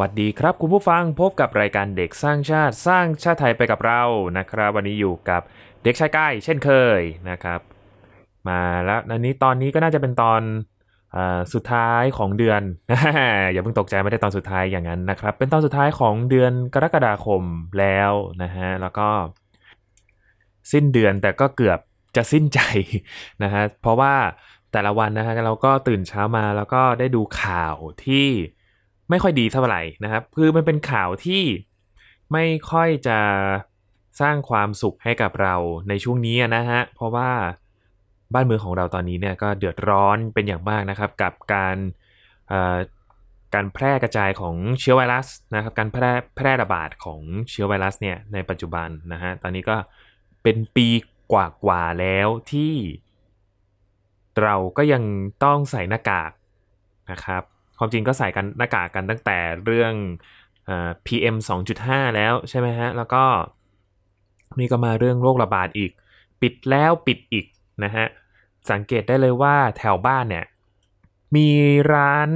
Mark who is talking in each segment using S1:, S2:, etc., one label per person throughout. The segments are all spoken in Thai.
S1: สวัสดีครับ คุณผู้ฟังพบกับรายการเด็กสร้างชาติสร้างชาติไทยไปกับเรานะครับ วันนี้อยู่กับเด็กชายก้ายเช่นเคยนะครับ มาแล้วอันนี้ตอนนี้ก็น่าจะเป็นตอนอสุดท้ายของเดือน อย่าเพิ่งตกใจไม่ได้ตอนสุดท้ายอย่างนั้นนะครับ เป็นตอนสุดท้ายของเดือนกรกฎาคมแล้วนะฮะแล้วก็ สิ้นเดือนแต่ก็เกือบจะสิ้นใจนะฮะเพราะว่าแต่ละวันนะฮะเราก็ตื่นเช้ามาแล้วก็ได้ดูข่าวที่ ไม่ค่อยดีเท่าไหร่นะครับ คือมันเป็นข่าวที่ไม่ค่อยจะสร้างความสุขให้กับเราในช่วงนี้นะฮะ เพราะว่าบ้านเมืองของเราตอนนี้เนี่ยก็เดือดร้อนเป็นอย่างมากนะครับกับการการแพร่กระจายของเชื้อไวรัสนะครับ การแพร่แพร่ระบาดของเชื้อไวรัสเนี่ยในปัจจุบันนะฮะตอนนี้ก็เป็นปีกว่าๆแล้วที่ เราก็ยังต้องใส่หน้ากากนะครับ ความจริงก็ใส่กันหน้ากากกันตั้งแต่เรื่องอ PM 2.5 แล้วใช่ไหมฮะ แล้วก็นี่ก็มาเรื่องโรคระบาดอีก ปิดแล้วปิดอีกนะฮะ สังเกตได้เลยว่าแถวบ้านเนี่ย มีร้าน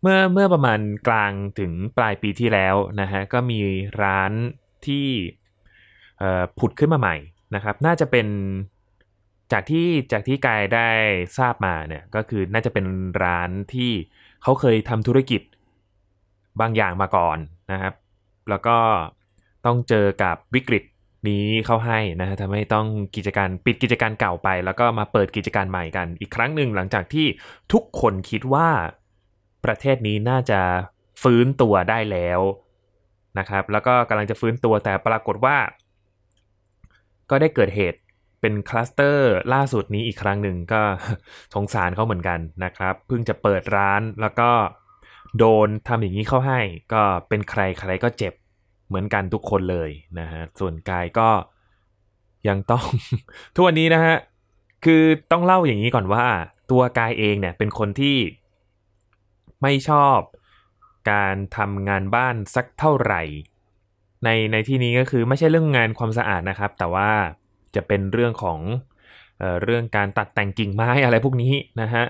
S1: เมื่อเมื่อประมาณกลางถึงปลายปีที่แล้วนะฮะ ก็มีร้านที่ผุดขึ้นมาใหม่นะครับ น่าจะเป็นจากที่จากที่กายได้ทราบมาเนี่ยก็คือน่าจะเป็นร้านที่ เขาเคยทำธุรกิจบางอย่างมาก่อนนะครับ แล้วก็ต้องเจอกับวิกฤตนี้เข้าให้นะฮะทำให้ต้องกิจการปิดกิจการเก่าไป แล้วก็มาเปิดกิจการใหม่กัน อีกครั้งหนึ่งหลังจากที่ทุกคนคิดว่าประเทศนี้น่าจะฟื้นตัวได้แล้วนะครับ แล้วก็กำลังจะฟื้นตัวแต่ปรากฏว่า ก็ได้เกิดเหตุ เป็นคลัสเตอร์ล่าสุดนี้อีกครั้งหนึ่งก็สงสารเขาเหมือนกันนะครับ เพิ่งจะเปิดร้านแล้วก็โดนทำอย่างนี้เข้าให้ ก็เป็นใครใครก็เจ็บเหมือนกันทุกคนเลยนะฮะส่วนกายก็ยังต้อง ทุกวันนี้นะฮะคือต้องเล่าอย่างนี้ก่อนว่า ตัวกายเองเนี่ยเป็นคนที่ไม่ชอบการทำงานบ้านสักเท่าไหร่ ในในที่นี้ก็คือไม่ใช่เรื่องงานความสะอาดนะครับ แต่ว่า จะเป็นเรื่องของเออเรื่องการตัดแต่งกิ่งไม้อะไรพวกนี้นะฮะ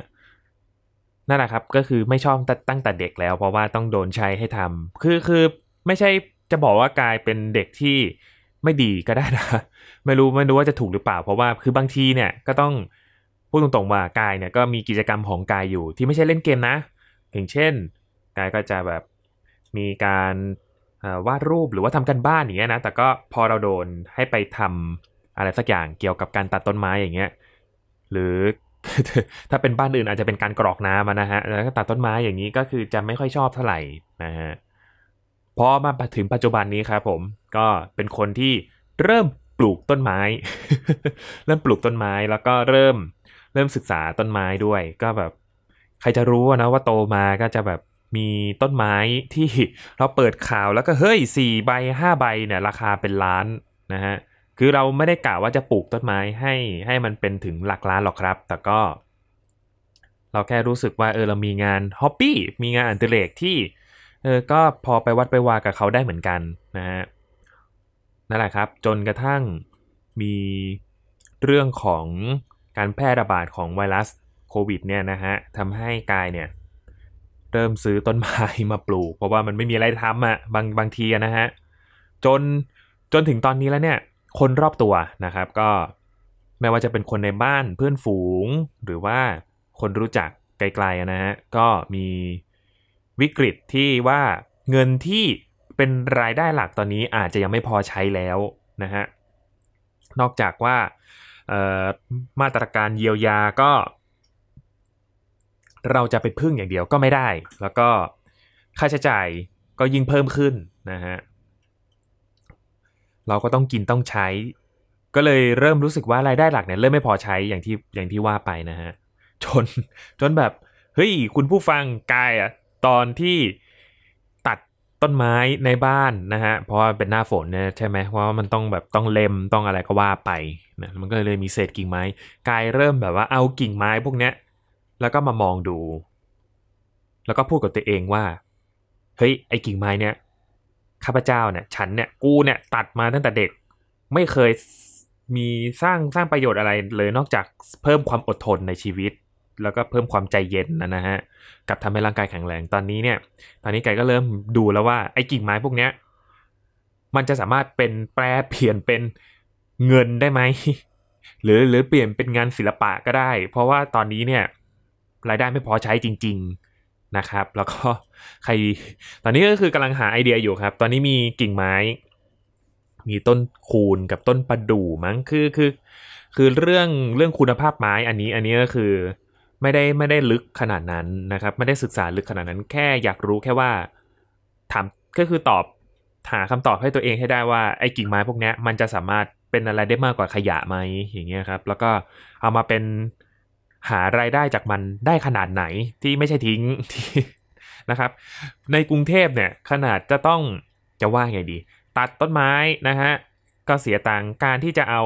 S1: นั่นแหละครับก็คือไม่ชอบตั้งแต่เด็กแล้ว เพราะว่าต้องโดนใช้ให้ทำคือคือไม่ใช่จะบอกว่ากลายเป็นเด็กที่ไม่ดีก็ได้นะไม่รู้ไม่รู้ว่าจะถูกหรือเปล่า เพราะว่าคือบางทีเนี่ยก็ต้องพูดตรงๆว่ากายเนี่ยก็มีกิจกรรมของกายอยู่ที่ไม่ใช่เล่นเกมนะอย่างเช่นกายก็จะแบบมีการวาดรูปหรือว่าทำกันบ้านอย่างเงี้ยนะแต่ก็พอเราโดนให้ไปทำ อะไรสักอย่างเกี่ยวกับการตัดต้นไม้อย่างเงี้ยหรือถ้าเป็นบ้านอื่นอาจจะเป็นการกรอกน้ำนะฮะแล้วก็ตัดต้นไม้อย่างนี้ก็คือจะไม่ค่อยชอบเท่าไหร่นะฮะพอมาถึงปัจจุบันนี้ครับผมก็เป็นคนที่เริ่มปลูกต้นไม้ เริ่มปลูกต้นไม้แล้วก็เริ่มเริ่มศึกษาต้นไม้ด้วย ก็แบบ ใครจะรู้นะว่าโตมาก็จะแบบมีต้นไม้ที่เราเปิดข่าวแล้วก็เฮ้ยสี่ใบห้าใบเนี่ยราคาเป็นล้านนะฮะ คือเราไม่ได้กะว่าจะปลูกต้นไม้ให้ให้มันเป็นถึงหลักล้านหรอกครับ แต่ก็ เราแค่รู้สึกว่าเออเรามีงานฮ็อบบี้มีงานอันติเรกที่เออก็พอไปวัดไปวากับเขาได้เหมือนกันนะฮะนั่นแหละครับ จนกระทั่งมีเรื่องของการแพร่ระบาดของไวรัสโควิดเนี่ยนะฮะทำให้กายเนี่ยเริ่มซื้อต้นไม้มาปลูก เพราะว่ามันไม่มีอะไรทำอะ่ะบางบางทีนะฮะจนจนถึงตอนนี้แล้วเนี่ย คนรอบตัวนะครับ ก็ไม่ว่าจะเป็นคนในบ้านเพื่อนฝูง หรือว่าคนรู้จักไกลๆนะฮะก็มีวิกฤตที่ว่าเงินที่เป็นรายได้หลักตอนนี้อาจจะยังไม่พอใช้แล้วนะฮะนอกจากว่ามาตรการเยียวยาก็ เราจะไปพึ่งอย่างเดียวก็ไม่ได้ แล้วก็ค่าใช้จ่ายก็ยิ่งเพิ่มขึ้นนะฮะ เราก็ต้องกินต้องใช้ ก็เลยเริ่มรู้สึกว่ารายได้หลักเนี่ยเริ่มไม่พอใช้อย่างที่อย่างที่ว่าไปนะฮะจนจนแบบเฮ้ยคุณผู้ฟังกายอะตอนที่ตัดต้นไม้ในบ้านนะฮะเพราะว่าเป็นหน้าฝนเนี่ยใช่ไหมเพราะว่ามันต้องแบบต้องเล็มต้องอะไรก็ว่าไปนะมันก็เลยมีเศษกิ่งไม้กายเริ่มแบบว่าเอากิ่งไม้พวกเนี้ยแล้วก็มามองดู แล้วก็พูดกับตัวเองว่าเฮ้ยไอ้กิ่งไม้เนี่ย ข้าพเจ้าเนี่ยฉันเนี่ยกูเนี่ยตัดมาตั้งแต่เด็ก ไม่เคยมีสร้างสร้างประโยชน์อะไรเลยนอกจากเพิ่มความอดทนในชีวิต แล้วก็เพิ่มความใจเย็นนะนะฮะกับทำให้ร่างกายแข็งแรงตอนนี้เนี่ย ตอนนี้ไก่ก็เริ่มดูแล้วว่าไอ้กิ่งไม้พวกเนี้ยมันจะสามารถเป็นแปลเปลี่ยนเป็นเงินได้ไหมหรือหรือเปลี่ยนเป็นงานศิลปะก็ได้ เพราะว่าตอนนี้เนี่ยรายได้ไม่พอใช้จริง ๆนะครับ แล้วก็ ใครตอนนี้ก็คือกำลังหาไอเดียอยู่ครับ ตอนนี้มีกิ่งไม้ มีต้นคูณกับต้นประดู่มั้งคือคือ คือเรื่องเรื่องคุณภาพไม้อันนี้อันนี้ก็คือไม่ได้ไม่ได้ลึกขนาดนั้นนะครับ ไม่ได้ศึกษาลึกขนาดนั้น แค่อยากรู้แค่ว่าถามก็คือตอบหาคำตอบให้ตัวเองให้ได้ว่าไอ้กิ่งไม้พวกนี้มันจะสามารถเป็นอะไรได้มากกว่าขยะไหมอย่างเงี้ยครับ แล้วก็เอามาเป็นหารายได้จากมันได้ขนาดไหนที่ไม่ใช่ทิ้งที่ นะครับ ในกรุงเทพเนี่ยขนาดจะต้องจะว่าไงดี ตัดต้นไม้นะฮะก็เสียตังค์การที่จะเอา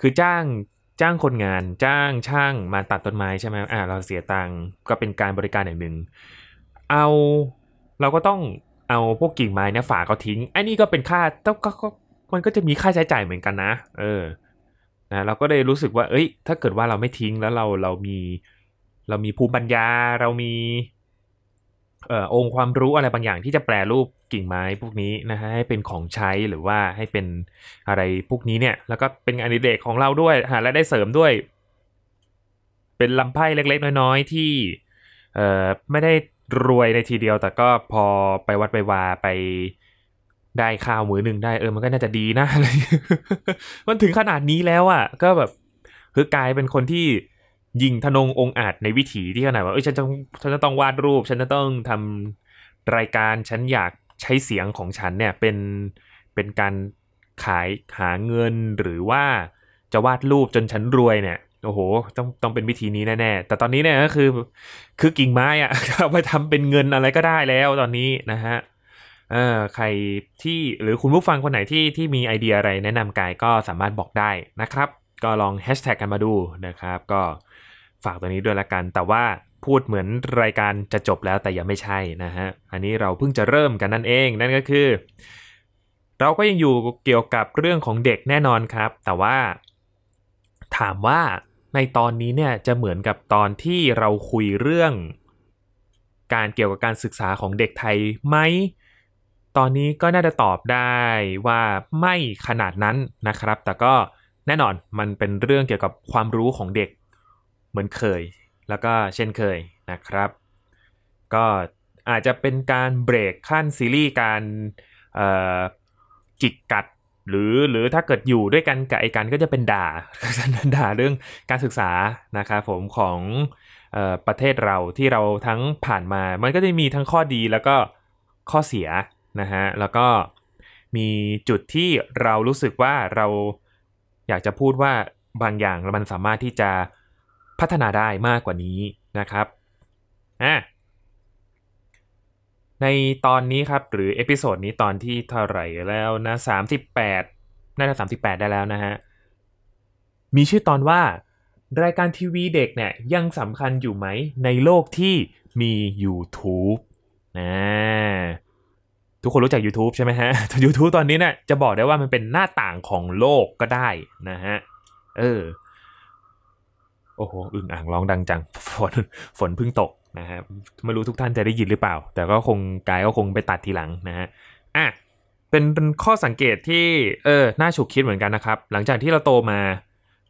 S1: คือจ้างจ้างคนงานจ้างช่างมาตัดต้นไม้ใช่ไหมอ่าเราเสียตังค์ก็เป็นการบริการอย่างหนึ่งเอาเราก็ต้องเอาพวกกิ่งไม้เนี่ยฝากเขาทิ้งไอ้นี่ก็เป็นค่าต้องก็มันก็จะมีค่าใช้จ่ายเหมือนกันนะ เออนะเราก็เลยรู้สึกว่า เอ้ย ถ้าเกิดว่าเราไม่ทิ้งแล้วเราเรามี เรามีภูมิปัญญา เรามี ออองค์ความรู้อะไรบางอย่างที่จะแปลรูปกิ่งไม้พวกนี้นะฮะให้เป็นของใช้หรือว่าให้เป็นอะไรพวกนี้เนี่ยแล้วก็เป็นงานอดิเรกของเราด้วยหารายได้เสริมด้วย เป็นลำไพ่เล็ก ๆ น้อยๆที่เอ่อไม่ได้รวยในทีเดียวแต่ก็พอไปวัดไปวาไปได้ข้าวมือหนึ่งได้เออมันก็น่าจะดีนะอะไรมันถึงขนาดนี้แล้วอะ ก็แบบคือกลายเป็นคนที่ ยิงทนงองอาจในวิถีที่ขนาดว่าเอ้ยฉันจะฉันจะต้องวาดรูป ฉันจะต้องทำรายการฉันอยากใช้เสียงของฉันเนี่ยเป็นเป็นการขายหาเงินหรือว่าจะวาดรูปจนฉันรวยเนี่ยโอ้โห ต้องต้องเป็นวิธีนี้แน่ๆ แต่ตอนนี้เนี่ยก็คือ คือกิ่งไม้อะเอาไปทำเป็นเงินอะไรก็ได้แล้วตอนนี้นะฮะเออใครที่หรือคุณผู้ฟังคนไหนที่ที่มีไอเดียอะไรแนะนำกายก็สามารถบอกได้นะครับ ก็ลองแฮชแท็กกันมาดูนะครับ ก็ ฝากตัวนี้ด้วยละกัน แต่ว่าพูดเหมือนรายการจะจบแล้วแต่ยังไม่ใช่นะฮะ อันนี้เราเพิ่งจะเริ่มกันนั่นเอง นั่นก็คือ เราก็ยังอยู่เกี่ยวกับเรื่องของเด็กแน่นอนครับ แต่ว่า ถามว่าในตอนนี้เนี่ยจะเหมือนกับตอนที่เราคุยเรื่อง การเกี่ยวกับการศึกษาของเด็กไทยไหม ตอนนี้ก็น่าจะตอบได้ว่าไม่ขนาดนั้นนะครับ แต่ก็แน่นอนมันเป็นเรื่องเกี่ยวกับความรู้ของเด็ก เหมือนเคย แล้วก็เช่นเคยนะครับ ก็อาจจะเป็นการเบรกขั้นซีรีส์การจิกกัดหรือหรือถ้าเกิดอยู่ด้วยกันกับไอ้กันก็จะเป็นด่าด่าเรื่องการศึกษานะครับผมของออประเทศเราที่เราทั้งผ่านมา มันก็จะมีทั้งข้อดีแล้วก็ข้อเสียนะฮะแล้วก็มีจุดที่เรารู้สึกว่าเราอยากจะพูดว่าบางอย่างมันสามารถที่จะ พัฒนาได้มากกว่านี้นะครับอะในตอนนี้ครับหรือ episode นี้ตอนที่เท่าไหร่แล้วนะสามสิบแปดน่าจะสามสิบแปดได้แล้วนะฮะมีชื่อตอนว่ารายการทีวีเด็กเนี่ยยังสำคัญอยู่ไหมในโลกที่มี YouTube นะทุกคนรู้จัก YouTube ใช่ไหมฮะ YouTube ตอนนี้เนี่ยจะบอกได้ว่ามันเป็นหน้าต่างของโลกก็ได้นะฮะ เออ โอ้โหอึ่งอ่างร้องดังจัง ฝนฝนเพิ่งตกนะฮะไม่รู้ทุกท่านจะได้ยินหรือเปล่า แต่ก็คงกายก็คงไปตัดทีหลังนะฮะอะเป็นเป็นข้อสังเกตที่เออน่าฉุกคิดเหมือนกันนะครับ หลังจากที่เราโตมา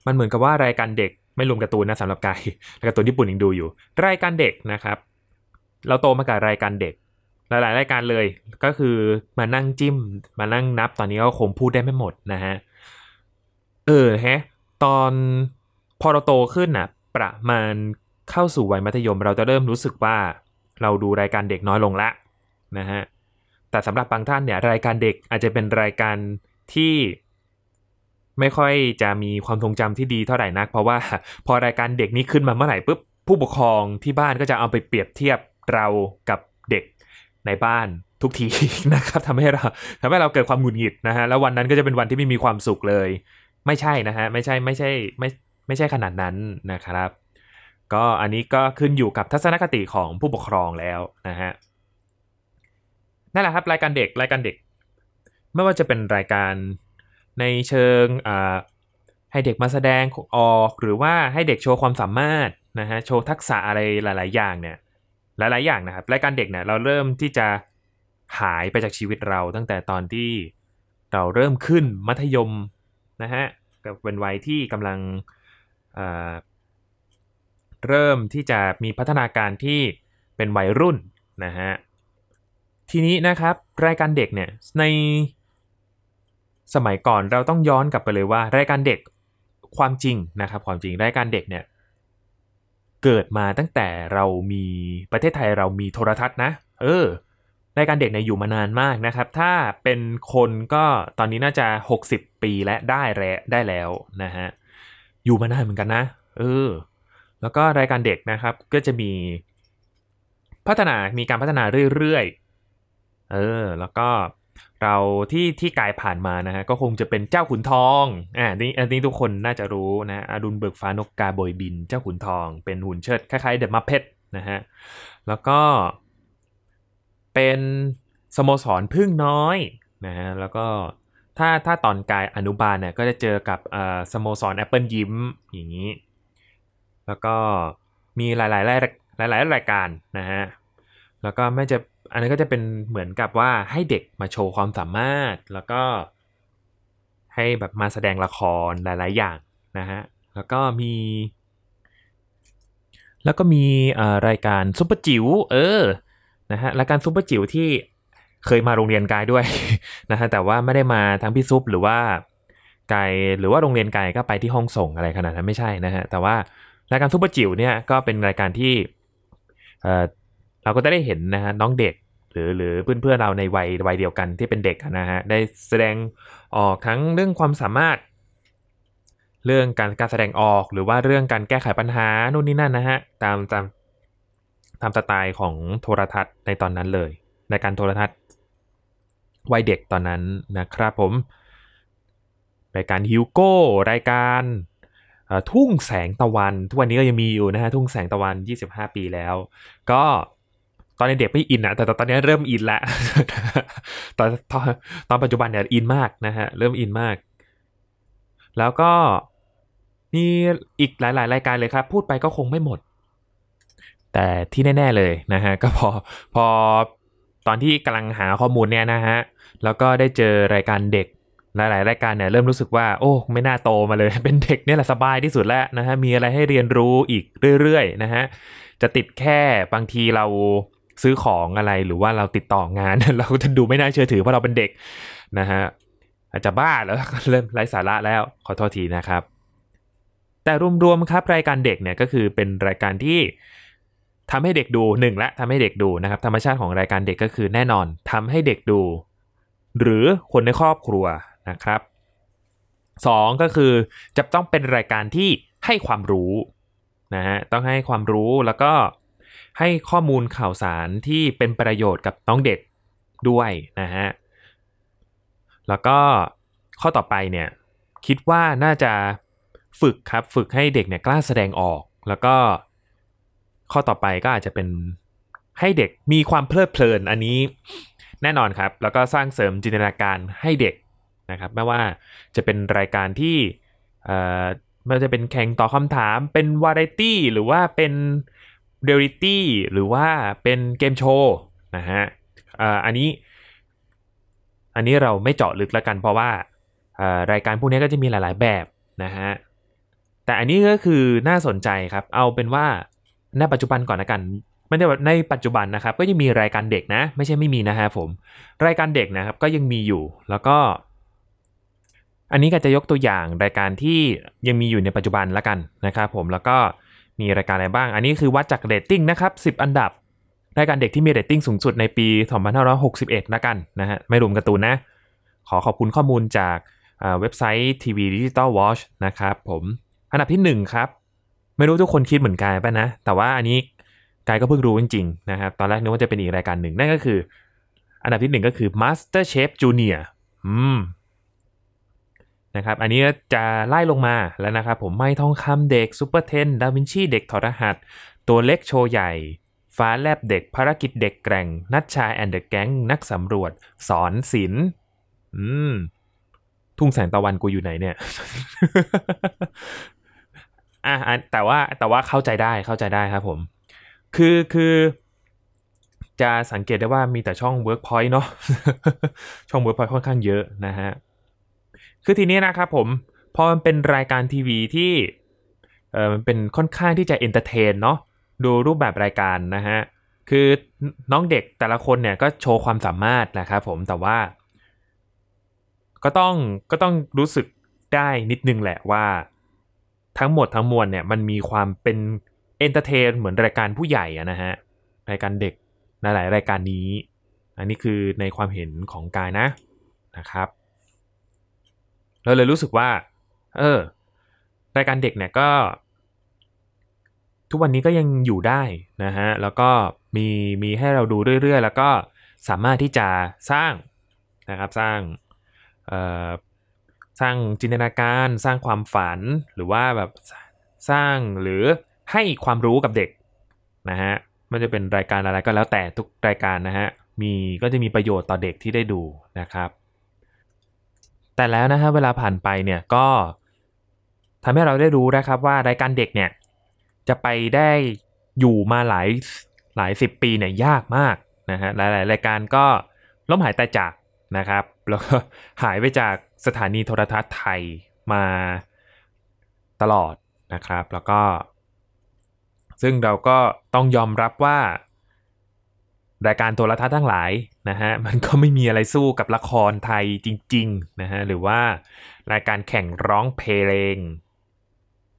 S1: มันเหมือนกับว่ารายการเด็กไม่รวมการ์ตูนนะสำหรับกายการ์ตูนญี่ปุ่นยังดูอยู่ รายการเด็กนะครับ เราโตมากับรายการเด็ก หลายๆ รายการเลย ก็คือมานั่งจิ้ม มานั่งนับตอนนี้ก็คงพูดได้ไม่หมดนะฮะเออฮะตอน พอเราโตขึ้นนะ่ะประมาณเข้าสู่วัยมัธยม เราจะเริ่มรู้สึกว่าเราดูรายการเด็กน้อยลงละนะฮะแต่สำหรับบางท่านเนี่ยรายการเด็กอาจจะเป็นรายการที่ไม่ค่อยจะมีความทรงจำที่ดีเท่าไหร่นัก เพราะว่าพอรายการเด็กนี้ขึ้นมาเมื่อไหร่ปุ๊บผู้ปกครองที่บ้านก็จะเอาไปเปรียบเทียบเรากับเด็กในบ้านทุกทีนะครับทำให้เราทำให้เราเกิดความหงุดหงิดนะฮะแล้ววันนั้นก็จะเป็นวันที่ไม่มีความสุขเลย ไม่ใช่นะฮะไม่ใช่ไม่ใช่ไม่ ไม่ใช่ขนาดนั้นนะครับ ก็อันนี้ก็ขึ้นอยู่กับทัศนคติของผู้ปกครองแล้วนะฮะนั่นแหละครับรายการเด็กรายการเด็ก ไม่ว่าจะเป็นรายการในเชิงให้เด็กมาแสดงออกหรือว่าให้เด็กโชว์ความสามารถนะฮะโชว์ทักษะอะไรหลาย ๆ อย่างเนี่ยหลาย ๆ อย่างนะครับรายการเด็กเนี่ยเราเริ่มที่จะหายไปจากชีวิตเราตั้งแต่ตอนที่เราเริ่มขึ้นมัธยมนะฮะกับเป็นวัยที่กำลัง เริ่มที่จะมีพัฒนาการที่เป็นวัยรุ่นนะฮะทีนี้นะครับรายการเด็กเนี่ยในสมัยก่อนเราต้องย้อนกลับไปเลยว่า รายการเด็กความจริงนะครับความจริงรายการเด็กเนี่ยเกิดมาตั้งแต่เรามีประเทศไทยเรามีโทรทัศน์นะ เออรายการเด็กเนี่ยอยู่มานานมากนะครับ ถ้าเป็นคนก็ตอนนี้น่าจะ 60 ปีและได้แล้วได้แล้วนะฮะ อยู่มานานเหมือนกันนะ เออ แล้วก็รายการเด็กนะครับ ก็จะมีพัฒนา มีการพัฒนาเรื่อยๆ เออ แล้วก็เราที่ที่กายผ่านมานะฮะ ก็คงจะเป็นเจ้าขุนทอง อ่านี่อันนี้ทุกคนน่าจะรู้นะอดุลเบิกฟ้านกกาโบยบิน เจ้าขุนทอง เป็นหุ่นเชิดคล้ายๆเดอะมัพเพตนะฮะ แล้วก็เป็นสโมสรพึ่งน้อยนะฮะ แล้วก็ ถ้าถ้าตอนกายอนุบาลเนี่ยก็จะเจอกับสโมสรแอปเปิลยิ้มอย่างนี้ แล้วก็มีหลายๆหลายหลายรายการนะฮะ แล้วก็ไม่จะอันนี้ก็จะเป็นเหมือนกับว่าให้เด็กมาโชว์ความสามารถ แล้วก็ให้แบบมาแสดงละครหลาย ๆ อย่างนะฮะ แล้วก็มี แล้วก็มีรายการซุปเปอร์จิ๋วเออนะฮะรายการซุปเปอร์จิ๋วที่ เคยมาโรงเรียนกายด้วยนะฮะแต่ว่าไม่ได้มาทั้งพี่ซุปหรือว่ากายหรือว่าโรงเรียนกายก็ไปที่ห้องส่งอะไรขนาดนั้นไม่ใช่นะฮะแต่ว่ารายการซุปเปอร์จิ๋วเนี่ยก็เป็นรายการที่เราก็จะได้เห็นนะฮะน้องเด็กหรือหรือเพื่อนเพื่อนเราในวัยวัยเดียวกันที่เป็นเด็กนะฮะได้แสดงออกทั้งเรื่องความสามารถ เรื่องการการแสดงออกหรือว่าเรื่องการแก้ไขปัญหานู่นนี่นั่นนะฮะตามตามตามสไตล์ของโทรทัศน์ในตอนนั้นเลยในการโทรทัศน์ วัยเด็กตอนนั้นนะครับผม รายการฮิวโก้ รายการทุ่งแสงตะวัน ทุกวันนี้ก็ยังมีอยู่นะฮะ ทุ่งแสงตะวัน 25 ปีแล้ว ก็ตอนเด็กไม่อินอะแต่ตอนนี้เริ่มอินละตอนตอนตอนปัจจุบันเนี่ยอินมากนะฮะ เริ่มอินมาก แล้วก็มีอีกหลาย ๆ รายการเลยครับ พูดไปก็คงไม่หมด แต่ที่แน่ ๆ เลยนะฮะ ก็พอพอตอนที่กำลังหาข้อมูลเนี่ยนะฮะ แล้วก็ได้เจอรายการเด็ก หลาย ๆ รายการเนี่ยเริ่มรู้สึกว่าโอ้ไม่น่าโตมาเลย เป็นเด็กเนี่ยแหละสบายที่สุดแล้วนะฮะมีอะไรให้เรียนรู้อีกเรื่อย ๆ นะฮะจะติดแค่บางทีเราซื้อของอะไรหรือว่าเราติดต่องาน เราจะดูไม่น่าเชื่อถือเพราะเราเป็นเด็กนะฮะอาจจะบ้าแล้วเริ่มไร้สาระแล้วขอโทษทีนะครับ แต่รวมๆครับรายการเด็กเนี่ยก็คือเป็นรายการที่ทำให้เด็กดูหนึ่งและทำให้เด็กดูนะครับธรรมชาติของรายการเด็กก็คือแน่นอนทำให้เด็กดู หรือคนในครอบครัวนะครับสองก็คือจะต้องเป็นรายการที่ให้ความรู้นะฮะต้องให้ความรู้แล้วก็ให้ข้อมูลข่าวสารที่เป็นประโยชน์กับน้องเด็กด้วยนะฮะแล้วก็ข้อต่อไปเนี่ยคิดว่าน่าจะฝึกครับฝึกให้เด็กเนี่ยกล้าแสดงออก แล้วก็ข้อต่อไปก็อาจจะเป็นให้เด็กมีความเพลิดเพลินอันนี้ แน่นอนครับ แล้วก็สร้างเสริมจินตนาการให้เด็กนะครับไม่ว่าจะเป็นรายการที่มันจะเป็นแข่งตอบคำถามเป็นวาไรตี้หรือว่าเป็นเรียลิตี้หรือว่าเป็นเกมโชว์นะฮะอันนี้ อันนี้เราไม่เจาะลึกแล้วกันเพราะว่ารายการพวกนี้ก็จะมีหลาย ๆ แบบนะฮะแต่อันนี้ก็คือน่าสนใจครับ เอาเป็นว่าในปัจจุบันก่อนนะกัน ไม่ได้แบบในปัจจุบันนะครับ ก็ยังมีรายการเด็กนะ ไม่ใช่ไม่มีนะฮะผม รายการเด็กนะครับก็ยังมีอยู่แล้วก็ อันนี้ก็จะยกตัวอย่างรายการที่ยังมีอยู่ในปัจจุบันแล้วกันนะครับผมแล้วก็มีรายการอะไรบ้าง อันนี้คือวัดจากเรตติ้งนะครับ10 อันดับ รายการเด็กที่มีเรตติ้งสูงสุดในปี 2561นะกันนะฮะไม่รวมการ์ตูนนะ ขอขอบคุณข้อมูลจากเว็บไซต์ TV Digital Watchนะครับผมอันดับที่1ครับไม่รู้ทุกคนคิดเหมือนกายป่ะนะ แต่ว่าอันนี้ กายก็เพิ่งรู้จริงๆนะครับตอนแรกนึกว่าจะเป็นอีกรายการหนึ่งนั่นก็คือ อันดับที่1ก็คือ Master Chef Junior อืมนะครับอันนี้จะไล่ลงมาแล้วนะครับผมไมค์ทองคำเด็ก Super Ten ดาวินชีเด็กถอดรหัส ตัวเล็กโชว์ใหญ่ ฟ้าแลบเด็กภารกิจเด็กแกร่ง นัดชาย and the gang นักสำรวจ สอนศิลป์อืมทุ่งแสงตะวันกูอยู่ไหนเนี่ยอะแต่ว่าแต่ว่าเข้าใจได้เข้าใจได้ครับผม คือคือจะสังเกตได้ว่ามีแต่ช่อง Workpoint เนาะช่อง Workpoint ค่อนข้างเยอะนะฮะ คือทีนี้นะครับผม พอมันเป็นรายการทีวีที่เออมันเป็นค่อนข้างที่จะ entertain เนาะดูรูปแบบรายการนะฮะ คือน้องเด็กแต่ละคนเนี่ยก็โชว์ความสามารถนะครับผมแต่ว่า ก็ต้องก็ต้องรู้สึกได้นิดนึงแหละว่า ทั้งหมดทั้งมวลเนี่ยมันมีความเป็น entertain เหมือนรายการผู้ใหญ่อะนะฮะรายการเด็กในหลายรายการนี้ อันนี้คือในความเห็นของกายนะนะครับเราเลยรู้สึกว่า เออ รายการเด็กเนี่ยก็ ทุกวันนี้ก็ยังอยู่ได้นะฮะ แล้วก็มีมีให้เราดูเรื่อยๆ แล้วก็สามารถที่จะสร้างนะครับ สร้างเอ่อสร้างจินตนาการ สร้างความฝันหรือว่าแบบสร้างหรือ ให้ความรู้กับเด็กนะฮะไม่จะเป็นรายการอะไรก็แล้วแต่ทุกรายการนะฮะมีก็จะมีประโยชน์ต่อเด็กที่ได้ดูนะครับ แต่แล้วนะฮะเวลาผ่านไปเนี่ยก็ทำให้เราได้รู้นะครับว่ารายการเด็กเนี่ยจะไปได้อยู่มาหลายหลายสิบปีเนี่ยยากมากนะฮะหลายๆรายการก็ล้มหายตายจากนะครับแล้วก็หายไปจากสถานีโทรทัศน์ไทยมาตลอดนะครับ แล้วก็ ซึ่งเราก็ต้องยอมรับว่า รายการโทรทัศน์ทั้งหลายนะฮะมันก็ไม่มีอะไรสู้กับละครไทยจริงๆนะฮะหรือว่ารายการแข่งร้องเพลง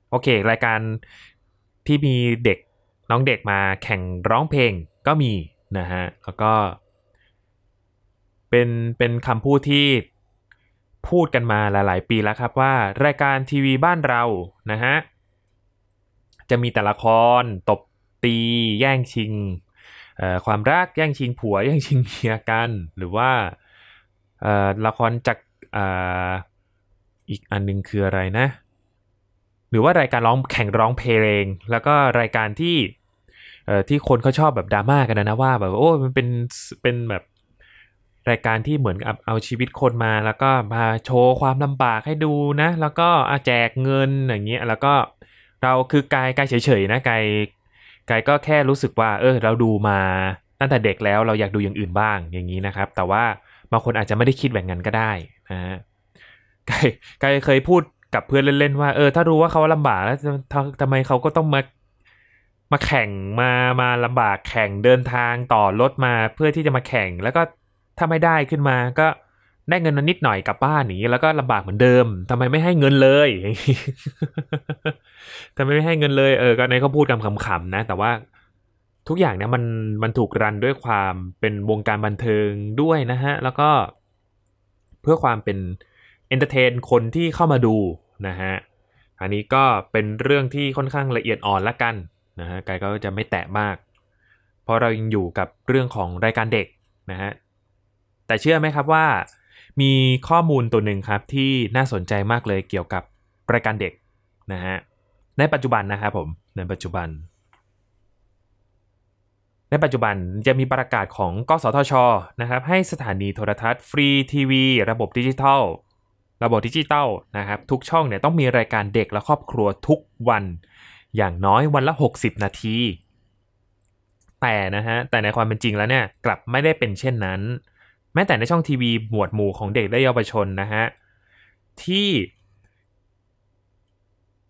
S1: โอเค รายการที่มีเด็กน้องเด็กมาแข่งร้องเพลงก็มีนะฮะแล้วก็เป็นเป็นคำพูดที่พูดกันมาหลาย ๆ ปีแล้วครับว่า รายการทีวีบ้านเรานะฮะ จะมีแต่ละคร ตบตี แย่งชิงความรักแย่งชิงผัว แย่งชิงเมียกัน หรือว่าละครจากออีกอันนึงคืออะไรนะ หรือว่ารายการร้องแข่งร้องเพลง แล้วก็รายการที่ที่คนเขาชอบแบบดราม่ากันนะว่าแบบโอ้มันเป็นเป็นแบบรายการที่เหมือนเอาชีวิตคนมา แล้วก็มาโชว์ความลำบากให้ดูนะ แล้วก็แจกเงินอย่างเงี้ยแล้วก็ เราคือกายกายเฉยๆนะกายกายก็แค่รู้สึกว่า เออ เราดูมาตั้งแต่เด็กแล้วเราอยากดูอย่างอื่นบ้างอย่างนี้นะครับ แต่ว่าบางคนอาจจะไม่ได้คิดแบบนั้นก็ได้นะฮะกายกายเคยพูดกับเพื่อนเล่นๆว่าเออถ้ารู้ว่าเขาลำบากแล้วทำไมเขาก็ต้องมามาแข่งมามาลำบากแข่งเดินทางต่อรถมาเพื่อที่จะมาแข่ง แล้วก็ถ้าไม่ได้ขึ้นมาก็ ได้เงินนิดหน่อยกลับบ้านหนีแล้วก็ลำบากเหมือนเดิมทำไมไม่ให้เงินเลยทำไมไม่ให้เงินเลยเออก็ในเขาพูดกันขำๆนะ แต่ว่าทุกอย่างเนี่ยมันมันถูก run ด้วยความเป็นวงการบันเทิงด้วยนะฮะ แล้วก็เพื่อความเป็น entertain คนที่เข้ามาดูนะฮะ อันนี้ก็เป็นเรื่องที่ค่อนข้างละเอียดอ่อนละกันนะฮะกายก็จะไม่แตะมาก เพราะเรายังอยู่กับเรื่องของรายการเด็กนะฮะ แต่เชื่อไหมครับว่า มีข้อมูลตัวหนึ่งครับที่น่าสนใจมากเลยเกี่ยวกับรายการเด็กนะฮะในปัจจุบันนะครับผมในปัจจุบัน ในปัจจุบันจะมีประกาศของกสทชนะครับให้สถานีโทรทัศน์ฟรีทีวี ระบบดิจิทัล ระบบดิจิทัลนะครับทุกช่องเนี่ยต้องมีรายการเด็กและครอบครัวทุกวัน อย่างน้อยวันละ 60 นาทีแต่นะฮะแต่ในความเป็นจริงแล้วเนี่ยกลับไม่ได้เป็นเช่นนั้น แม้แต่ในช่องทีวีหมวดหมู่ของเด็กและเยาวชนนะฮะที่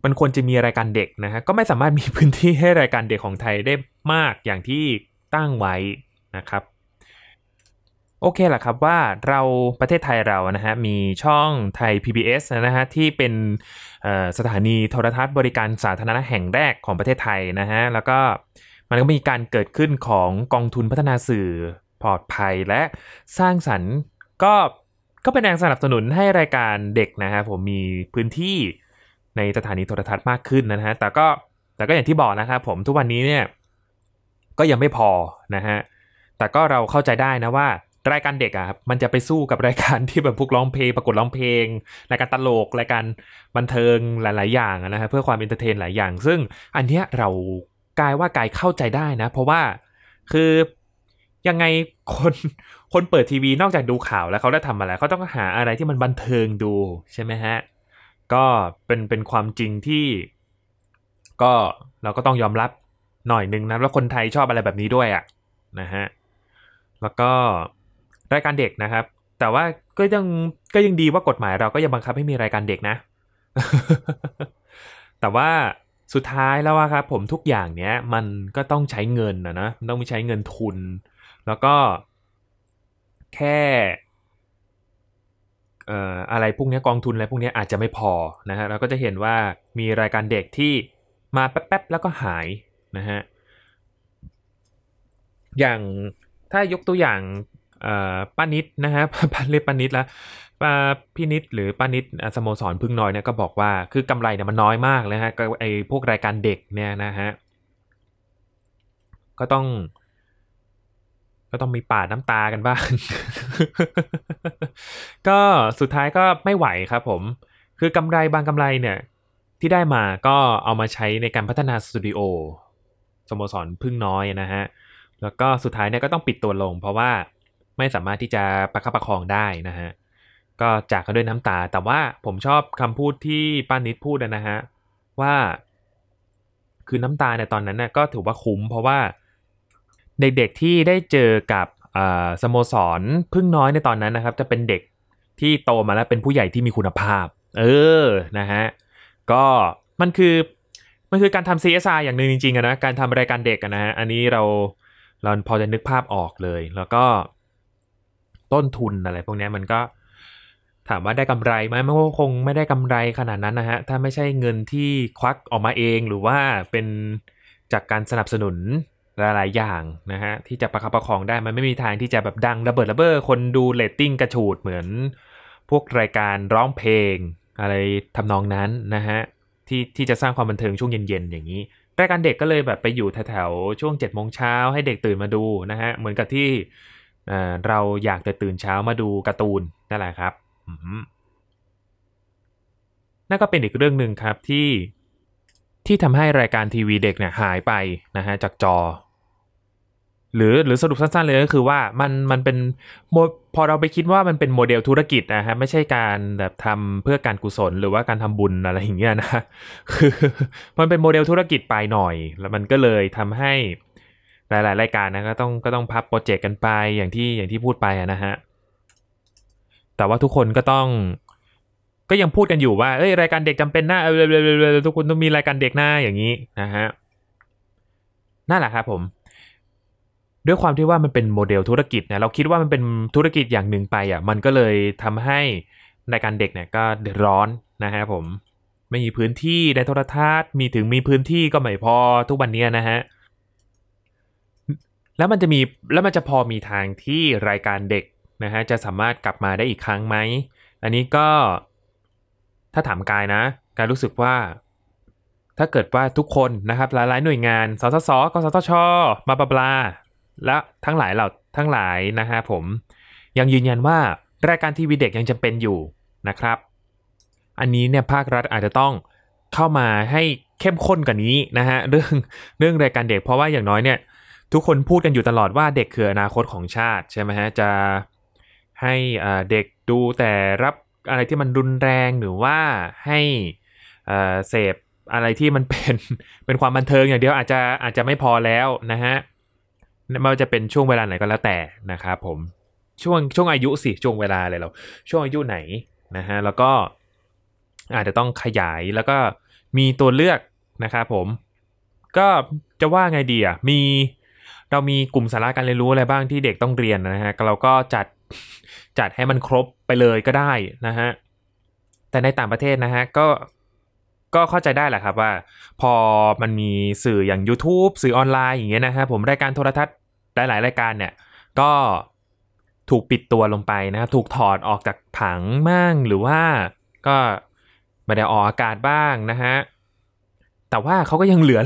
S1: มันควรจะมีรายการเด็กนะฮะก็ไม่สามารถมีพื้นที่ให้รายการเด็กของไทยได้มากอย่างที่ตั้งไว้นะครับ โอเคแหละครับว่าเราประเทศไทยเรานะฮะมีช่องไทย PBS นะฮะที่เป็นสถานีโทรทัศน์บริการสาธารณะแห่งแรกของประเทศไทยนะฮะแล้วก็มันก็มีการเกิดขึ้นของกองทุนพัฒนาสื่อ ปลอดภัยและสร้างสรรค์ก็ก็เป็นแรงสนับสนุนให้รายการเด็กนะฮะผมมีพื้นที่ในสถานีโทรทัศน์มากขึ้นนะฮะแต่ก็แต่ก็อย่างที่บอกนะครับผมทุกวันนี้เนี่ยก็ยังไม่พอนะฮะแต่ก็เราเข้าใจได้นะว่ารายการเด็กอะครับมันจะไปสู้กับรายการที่แบบพวกร้องเพลงประกวดร้องเพลงรายการตลกรายการบันเทิงหลาย ๆ อย่างนะฮะเพื่อความ entertain หลายอย่าง ซึ่งอันเนี้ยเรากายว่ากายเข้าใจได้นะ เพราะว่าคือ ยังไงคนคนเปิดทีวีนอกจากดูข่าวแล้วเขาได้ทำอะไรเขาต้องหาอะไรที่มันบันเทิงดูใช่ไหมฮะ ก็เป็นเป็นความจริงที่ ก็เราก็ต้องยอมรับหน่อยนึงนะว่าคนไทยชอบอะไรแบบนี้ด้วยอะ่ะนะฮะแล้วก็รายการเด็กนะครับ แต่ว่าก็ยังก็ยังดีว่ากฎหมายเราก็ยังบังคับให้มีรายการเด็กนะ แต่ว่าสุดท้ายแล้วครับผมทุกอย่างเนี้ยมันก็ต้องใช้เงินนะนะต้องมีใช้เงินทุน แล้วก็แค่เอ่ออะไรพวกนี้กองทุนอะไรพวกนี้อาจจะไม่พอนะฮะเราก็จะเห็นว่ามีรายการเด็กที่มาแป๊บๆแล้วก็หายนะฮะอย่างถ้ายกตัวอย่างป้านิดนะฮะป้าเรียกป้านิดแล้วป้าพี่นิดหรือป้านิดสโมสรพึ่งน้อยเนี่ยก็บอกว่าคือกำไรเนี่ยมันน้อยมากเลยฮะไอพวกรายการเด็กเนี่ยนะฮะก็ต้อง ก็ต้องมีปาดน้ำตากันบ้าง ก็สุดท้ายก็ไม่ไหวครับผม คือกำไรบางกำไรเนี่ยที่ได้มาก็เอามาใช้ในการพัฒนาสตูดิโอสโมสรพึ่งน้อยนะฮะ แล้วก็สุดท้ายเนี่ยก็ต้องปิดตัวลง เพราะว่าไม่สามารถที่จะประคับประคองได้นะฮะ ก็จากกันด้วยน้ำตา แต่ว่าผมชอบคำพูดที่ป้านิดพูดนะฮะ ว่า คือน้ำตาในตอนนั้นน่ยก็ถือว่าคุ้มเพราะว่า เด็กๆที่ได้เจอกับสโมสรพึ่งน้อยในตอนนั้นนะครับ จะเป็นเด็กที่โตมาแล้วเป็นผู้ใหญ่ที่มีคุณภาพ เออนะฮะก็มันคือมันคือการทำ CSR อย่างหนึ่งจริงๆนะการทำรายการเด็กนะฮะอันนี้เราเราพอจะนึกภาพออกเลย แล้วก็ต้นทุนอะไรพวกนี้มันก็ถามว่าได้กำไรไหมมันก็คงไม่ได้กำไรขนาดนั้นนะฮะ ถ้าไม่ใช่เงินที่ควักออกมาเองหรือว่าเป็นจากการสนับสนุน หลายๆอย่างนะฮะที่จะประคับประคองได้มันไม่มีทางที่จะแบบดังระเบิดระเบ้อคนดูเรตติ้งกระฉูดเหมือน พวกรายการร้องเพลง อะไรทำนองนั้นนะฮะที่ที่จะสร้างความบันเทิงช่วงเย็นๆอย่างนี้รายการเด็กก็เลยแบบไปอยู่แถวๆช่วง7จ็ดโมงเช้าให้เด็กตื่นมาดูนะฮะเหมือนกับที่เราอยากจะตื่นเช้ามาดูการ์ตูนนั่นแหละครับนั่นก็เป็นอีกเรื่องหนึ่งครับที่ที่ทำให้รายการทีวีเด็กเนี่ยหายไปนะฮะจากจอ หรือหรือสรุปสั้นๆเลยก็คือว่ามันมันเป็นพอเราไปคิดว่ามันเป็นโมเดลธุรกิจนะฮะไม่ใช่การแบบทำเพื่อการกุศลหรือว่าการทำบุญอะไรอย่างเงี้ยนะคือมันเป็นโมเดลธุรกิจไปหน่อย แล้วมันก็เลยทำให้หลายๆ รายการนะก็ต้องก็ต้องพับโปรเจกต์กันไปอย่างที่อย่างที่พูดไปนะฮะแต่ว่าทุกคนก็ต้องก็ยังพูดกันอยู่ว่าเอ้ยรายการเด็กจำเป็นนะเออทุกคนต้องมีรายการเด็กหน้าอย่างนี้นะฮะนั่นแหละครับผม ด้วยความที่ว่ามันเป็นโมเดลธุรกิจเนี่ยเราคิดว่ามันเป็นธุรกิจอย่างหนึ่งไปอะมันก็เลยทำให้รายการเด็กเนี่ยก็เดือดร้อนนะฮะผมไม่มีพื้นที่ในโทรทัศน์มีถึงมีพื้นที่ก็ไม่พอทุกวันนี้นะฮะแล้วมันจะมีแล้วมันจะพอมีทางที่รายการเด็กนะฮะจะสามารถกลับมาได้อีกครั้งไหมอันนี้ก็ถ้าถามกายนะกายรู้สึกว่า ถ้าเกิดว่าทุกคนนะครับหลายๆหน่วยงานสสสกสทชมาบลาบลา และทั้งหลายเหล่าทั้งหลายนะฮะผมยังยืนยันว่ารายการทีวีเด็กยังจำเป็นอยู่นะครับ อันนี้เนี่ยภาครัฐอาจจะต้องเข้ามาให้เข้มข้นกว่านี้นะฮะเรื่องเรื่องรายการเด็ก เพราะว่าอย่างน้อยเนี่ยทุกคนพูดกันอยู่ตลอดว่าเด็กคืออนาคตของชาติใช่ไหมฮะจะให้เด็กดูแต่รับอะไรที่มันรุนแรงหรือว่าให้เสพอะไรที่มันเป็นเป็นความบันเทิงอย่างเดียวอาจจะอาจจะไม่พอแล้วนะฮะ ไม่ว่าจะเป็นช่วงเวลาไหนก็แล้วแต่นะครับผมช่วงช่วงอายุสิช่วงเวลาอะไรเรา ช่วงอายุไหนนะฮะแล้วก็อาจจะต้องขยายแล้วก็มีตัวเลือกนะครับผม ก็จะว่าไงดีอะมีเรามีกลุ่มสาระการเรียนรู้อะไรบ้างที่เด็กต้องเรียนนะฮะเราก็จัดจัดให้มันครบไปเลยก็ได้นะฮะแต่ในต่างประเทศนะฮะก็ ก็เข้าใจได้แหละครับว่า พอมันมีสื่ออย่าง YouTube สื่อออนไลน์อย่างเงี้ยนะฮะผมรายการโทรทัศน์หลายๆรายการเนี่ย ก็ถูกปิดตัวลงไปนะครับถูกถอดออกจากผังมั่งหรือว่าก็ไม่ได้ออกอากาศบ้างนะฮะแต่ว่าเขาก็ยังเหลือ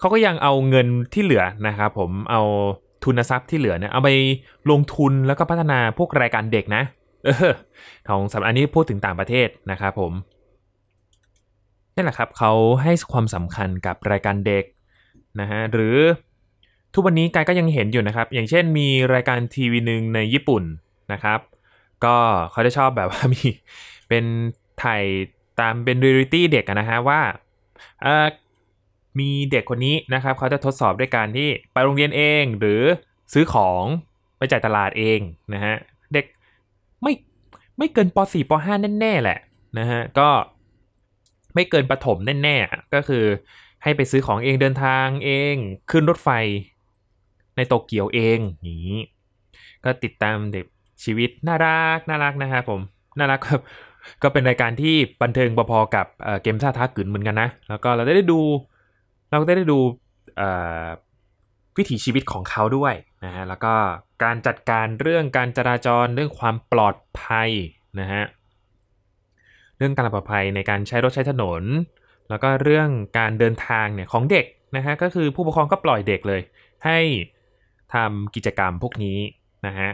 S1: เขาก็ยังเอาเงินที่เหลือนะครับผมเอาทุนทรัพย์ที่เหลือเนี่ยเอาไปลงทุนแล้วก็พัฒนาพวกรายการเด็กนะ เออของสำหรับอันนี้พูดถึงต่างประเทศนะครับผม นี่แหละครับเขาให้ความสำคัญกับรายการเด็กนะฮะหรือทุกวันนี้กายก็ยังเห็นอยู่นะครับ อย่างเช่นมีรายการทีวีหนึ่งในญี่ปุ่นนะครับ ก็เขาจะชอบแบบว่ามีเป็นถ่ายตามเป็นเรียลิตี้เด็กนะฮะว่าเออมีเด็กคนนี้นะครับเขาจะทดสอบด้วยการที่ไปโรงเรียนเองหรือซื้อของไปจ่ายตลาดเองนะฮะเด็กไม่ไม่เกินป .4 ป .5 แน่ๆแหละนะฮะก็ ไม่เกินประถมแน่ๆ ก็คือให้ไปซื้อของเองเดินทางเอง ขึ้นรถไฟ ในโตเกียวเองอย่างนี้ ก็ติดตามเด็กชีวิตน่ารักน่ารักนะครับผมน่ารักครับก็เป็นรายการที่บันเทิงพอๆกับเกมซ่าท้ากืนเหมือนกันนะ แล้วก็เราได้ดู เราก็ได้ดูวิถีชีวิตของเขาด้วยนะฮะแล้วก็การจัดการเรื่องการจราจรเรื่องความปลอดภัยนะฮะ เรื่องการปลอดภัยในการใช้รถใช้ถนน แล้วก็เรื่องการเดินทางเนี่ยของเด็กนะฮะก็คือผู้ปกครองก็ปล่อยเด็กเลย ให้ทำกิจกรรมพวกนี้นะฮะ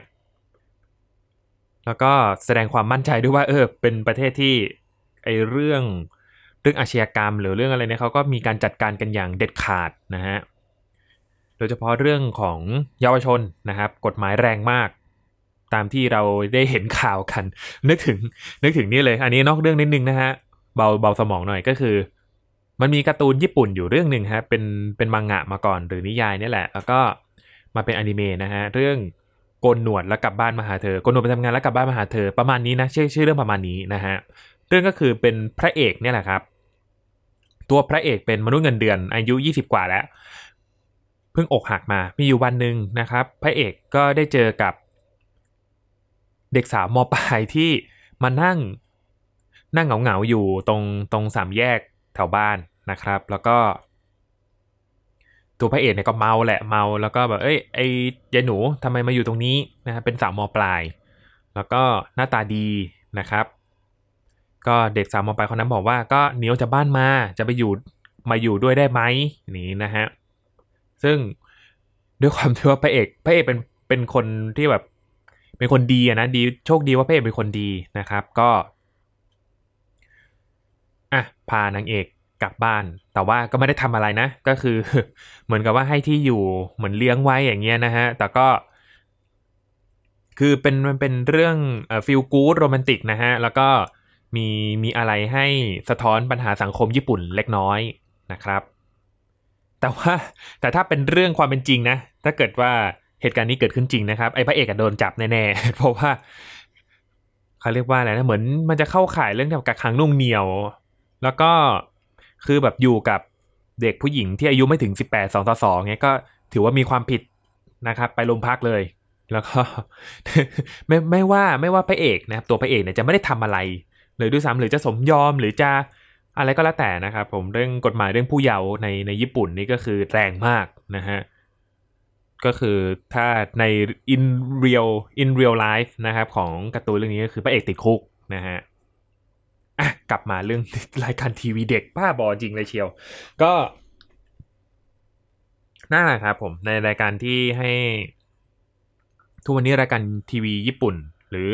S1: แล้วก็แสดงความมั่นใจด้วยว่าเออเป็นประเทศที่ไอเรื่องเรื่องอาชญากรรม หรือเรื่องอะไรเนี่ยเขาก็มีการจัดการกันอย่างเด็ดขาดนะฮะโดยเฉพาะเรื่องของเยาวชนนะครับกฎหมายแรงมาก ตามที่เราได้เห็นข่าวกัน นึกถึง นึกถึงนี่เลย อันนี้นอกเรื่องนิดนึงนะฮะ เบาเบาสมองหน่อยก็คือ มันมีการ์ตูนญี่ปุ่นอยู่เรื่องหนึ่งฮะ เป็นเป็นมังงะมาก่อนหรือนิยายนี่แหละ แล้วก็มาเป็นอนิเมะนะฮะ เรื่องโกนหนวดแล้วกลับบ้านมาหาเธอโกนหนวดไปทำงานแล้วกลับบ้านมาหาเธอประมาณนี้นะชื่อชื่อเรื่องประมาณนี้นะฮะเรื่องก็คือเป็นพระเอกเนี่ยแหละครับ ตัวพระเอกเป็นมนุษย์เงินเดือน อายุ 20 กว่าแล้วเพิ่งอกหักมามีอยู่วันหนึ่งนะครับ พระเอกก็ได้เจอกับ เด็กสาวมปลายที่มานั่งนั่งเหงาๆอยู่ตรงตรงสามแยกแถวบ้านนะครับ แล้วก็ ตัวพระเอกเนี่ยก็เมาแหละเมาแล้วก็แบบเอ้ยไอ้ยายหนูทำไมมาอยู่ตรงนี้นะครับเป็นสาวมปลาย แล้วก็หน้าตาดีนะครับ ก็เด็กสาวมปลายคนนั้นบอกว่าก็เหนียวจากบ้านมาจะไปอยู่มาอยู่ด้วยได้ไหมนี่นะฮะซึ่งด้วยความที่ว่าพระเอกพระเอกเป็นเป็นคนที่แบบ เป็นคนดีอะนะดีโชคดีว่าพระเอกเป็นคนดีนะครับ ก็อะพานางเอกกลับบ้าน แต่ว่าก็ไม่ได้ทำอะไรนะ ก็คือ เหมือนกับว่าให้ที่อยู่เหมือนเลี้ยงไว้อย่างเงี้ยนะฮะ แต่ก็ คือเป็นมันเป็นเรื่องฟิลกู๊ดโรแมนติกนะฮะ แล้วก็มีมีอะไรให้สะท้อนปัญหาสังคมญี่ปุ่นเล็กน้อยนะครับ แต่ว่าแต่ถ้าเป็นเรื่องความเป็นจริงนะ ถ้าเกิดว่า เหตุการณ์นี้เกิดขึ้นจริงนะครับไอ้พระเอกโดนจับแน่ๆเพราะว่าเขาเรียกว่าอะไรนะเหมือนมันจะเข้าข่ายเรื่องเกี่ยวกับขังนุ่งเหนียว แล้วก็คือแบบอยู่กับเด็กผู้หญิงที่อายุไม่ถึง 18 2ต่อ2เงี้ยก็ถือว่ามีความผิดนะครับ ไปโรงพักเลย แล้วก็ไม่ไม่ว่าไม่ว่าพระเอกนะครับตัวพระเอกเนี่ยจะไม่ได้ทำอะไรเลยด้วยซ้ำหรือจะสมยอมหรือจะอะไรก็แล้วแต่นะครับผมเรื่องกฎหมายเรื่องผู้เยาว์ในในญี่ปุ่นนี่ก็คือแรงมากนะฮะ ก็คือถ้าใน in real in real life นะครับ ของการ์ตูนเรื่องนี้ก็คือพระเอกติดคุกนะฮะอะกลับมาเรื่องรายการทีวีเด็กบ้าบอจริงเลยเชียว ก็นั่นแหละครับผมในรายการที่ให้ ทุกวันนี้รายการทีวีญี่ปุ่น หรือ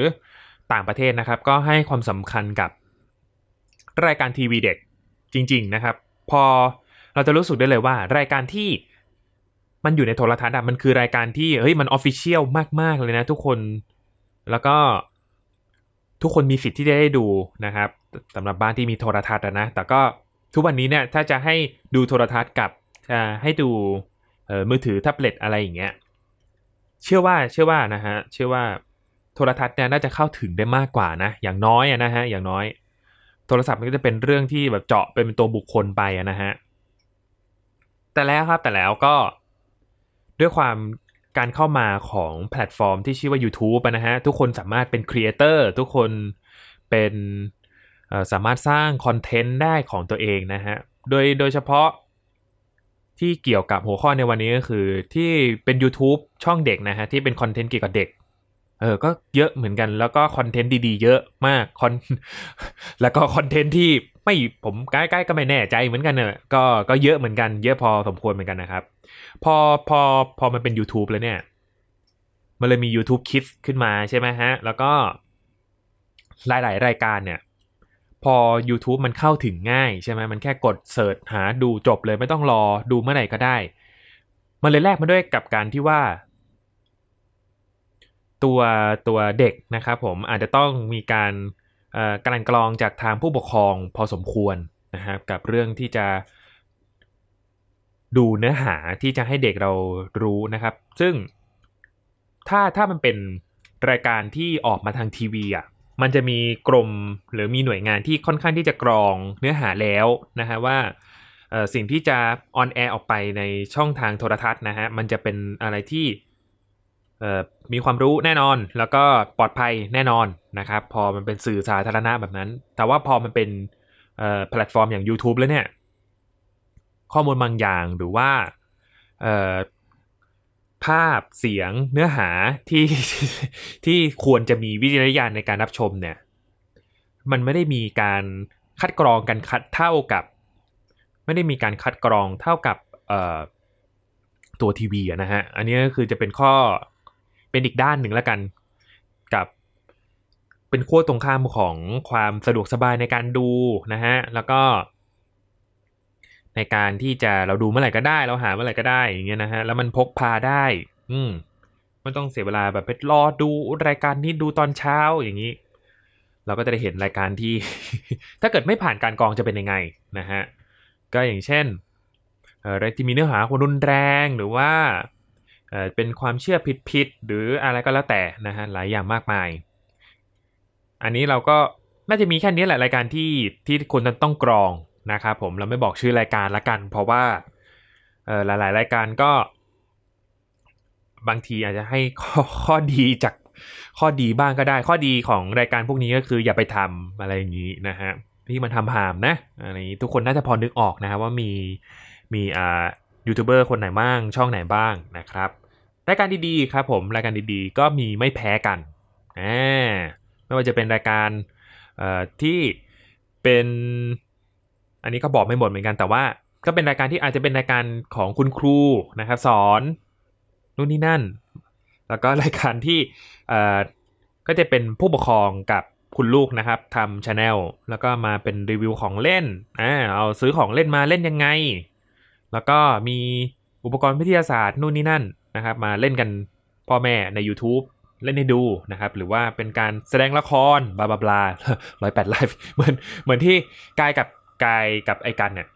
S1: ต่างประเทศนะครับ ก็ให้ความสำคัญกับรายการทีวีเด็กจริง ๆ นะครับ พอเราจะรู้สึกได้เลยว่า รายการที่ มันอยู่ในโทรทัศน์มันคือรายการที่เฮ้ยมัน officialมาก ๆ เลยนะทุกคน แล้วก็ทุกคนมีสิทธิ์ที่จะได้ดูนะครับสำหรับบ้านที่มีโทรทัศน์นะ แต่ก็ทุกวันนี้เนี่ยถ้าจะให้ดูโทรทัศน์กับให้ดูมือถือแท็บเล็ตอะไรอย่างเงี้ยเชื่อว่าเชื่อว่านะฮะเชื่อว่าโทรทัศน์เนี่ยน่าจะเข้าถึงได้มากกว่านะ อย่างน้อยนะฮะอย่างน้อย โทรศัพท์มันก็จะเป็นเรื่องที่แบบเจาะเป็นตัวบุคคลไปนะฮะแต่แล้วครับแต่แล้วก็ ด้วยความการเข้ามาของแพลตฟอร์มที่ชื่อว่า YouTube นะฮะ ทุกคนสามารถเป็น creator ทุกคนเป็นสามารถสร้างคอนเทนต์ได้ของตัวเองนะฮะ โดยโดยเฉพาะที่เกี่ยวกับหัวข้อในวันนี้ก็คือที่เป็น YouTube ช่องเด็กนะฮะ ที่เป็นคอนเทนต์เกี่ยวกับเด็กเออ ก็เยอะเหมือนกันแล้วก็คอนเทนต์ดีๆเยอะมากคอนแล้วก็คอนเทนต์ที่ไม่ผมใกล้ๆก็ไม่แน่ใจเหมือนกันเนอะก็ก็เยอะเหมือนกันเยอะพอสมควรเหมือนกันนะครับ พอพอพอมันเป็น YouTube แล้วเนี่ย มันเลยมี YouTube Kids ขึ้นมาใช่ไหมฮะ แล้วก็หลาย ๆ รายการเนี่ย พอ YouTube มันเข้าถึงง่ายใช่ไหมมันแค่กดเสิร์ชหาดูจบเลยไม่ต้องรอดูเมื่อไหร่ก็ได้ มันเลยแลกมาด้วยกับการที่ว่า ตัวตัวเด็กนะครับผมอาจจะต้องมีการกลั่นกรองจากทางผู้ปกครองพอสมควรนะครับกับเรื่องที่จะ ดูเนื้อหาที่จะให้เด็กเรารู้นะครับ ซึ่งถ้าถ้ามันเป็นรายการที่ออกมาทางทีวีอะมันจะมีกรมหรือมีหน่วยงานที่ค่อนข้างที่จะกรองเนื้อหาแล้วนะฮะว่าสิ่งที่จะ on air ออกไปในช่องทางโทรทัศน์นะฮะมันจะเป็นอะไรที่มีความรู้แน่นอน แล้วก็ปลอดภัยแน่นอนนะครับ พอมันเป็นสื่อสาธารณะแบบนั้น แต่ว่าพอมันเป็นแพลตฟอร์มอย่าง YouTube แล้วเนี่ย ข้อมูลบางอย่างหรือว่าภาพเสียงเนื้อหาที่ที่ควรจะมีวิจารณญาณในการรับชมเนี่ย มันไม่ได้มีการคัดกรองกันคัดเท่ากับ ไม่ได้มีการคัดกรองเท่ากับตัวทีวีนะฮะ อันนี้ก็คือจะเป็นข้อเป็นอีกด้านหนึ่งแล้วกันกับเป็นขั้วตรงข้ามของความสะดวกสบายในการดูนะฮะ แล้วก็ ในการที่จะเราดูเมื่อไหร่ก็ได้ เราหาเมื่อไหร่ก็ได้อย่างเงี้ยนะฮะแล้วมันพกพาได้ อืมไม่ต้องเสียเวลาแบบไปรอดูรายการนี้ดูตอนเช้าอย่างนี้ เราก็จะได้เห็นรายการที่ ถ้าเกิดไม่ผ่านการกรองจะเป็นยังไงนะฮะก็อย่างเช่นอะไรที่มีเนื้อหาคนรุนแรงหรือว่าเป็นความเชื่อผิดๆหรืออะไรก็แล้วแต่นะฮะหลายอย่างมากมาย อันนี้เราก็น่าจะมีแค่นี้แหละรายการที่ที่คนต้องกรอง นะครับผมเราไม่บอกชื่อรายการละกัน เพราะว่าหลายๆ รายการก็ บางทีอาจจะให้ข้อข้อดีจากข้อดีบ้างก็ได้ ข้อดีของรายการพวกนี้ก็คืออย่าไปทำอะไรอย่างนี้นะฮะที่มันทำหามนะอะไรนี้ทุกคนน่าจะพอนึกออกนะครับว่ามีมีอ่ายูทูบเบอร์คนไหนบ้างช่องไหนบ้างนะครับรายการดีๆครับผมรายการดีๆ ก็มีไม่แพ้กันอ่าไม่ว่าจะเป็นรายการเอ่อที่เป็น อันนี้ก็บอกไม่หมดเหมือนกันแต่ว่า ก็เป็นรายการที่อาจจะเป็นรายการของคุณครูนะครับสอนนู่นนี่นั่น แล้วก็รายการที่เอ่อก็จะเป็นผู้ปกครองกับคุณลูกนะครับทำ channel แล้วก็มาเป็นรีวิวของเล่นอ่าเอาซื้อของเล่นมาเล่นยังไง แล้วก็มีอุปกรณ์วิทยาศาสตร์นู่นนี่นั่นนะครับ มาเล่นกันพ่อแม่ใน YouTube เล่นให้ดูนะครับ หรือว่าเป็นการแสดงละคร blah blah blah ร้อยแปด life เหมือนเหมือนที่กายกับ กายกับไอ้กันเนี่ย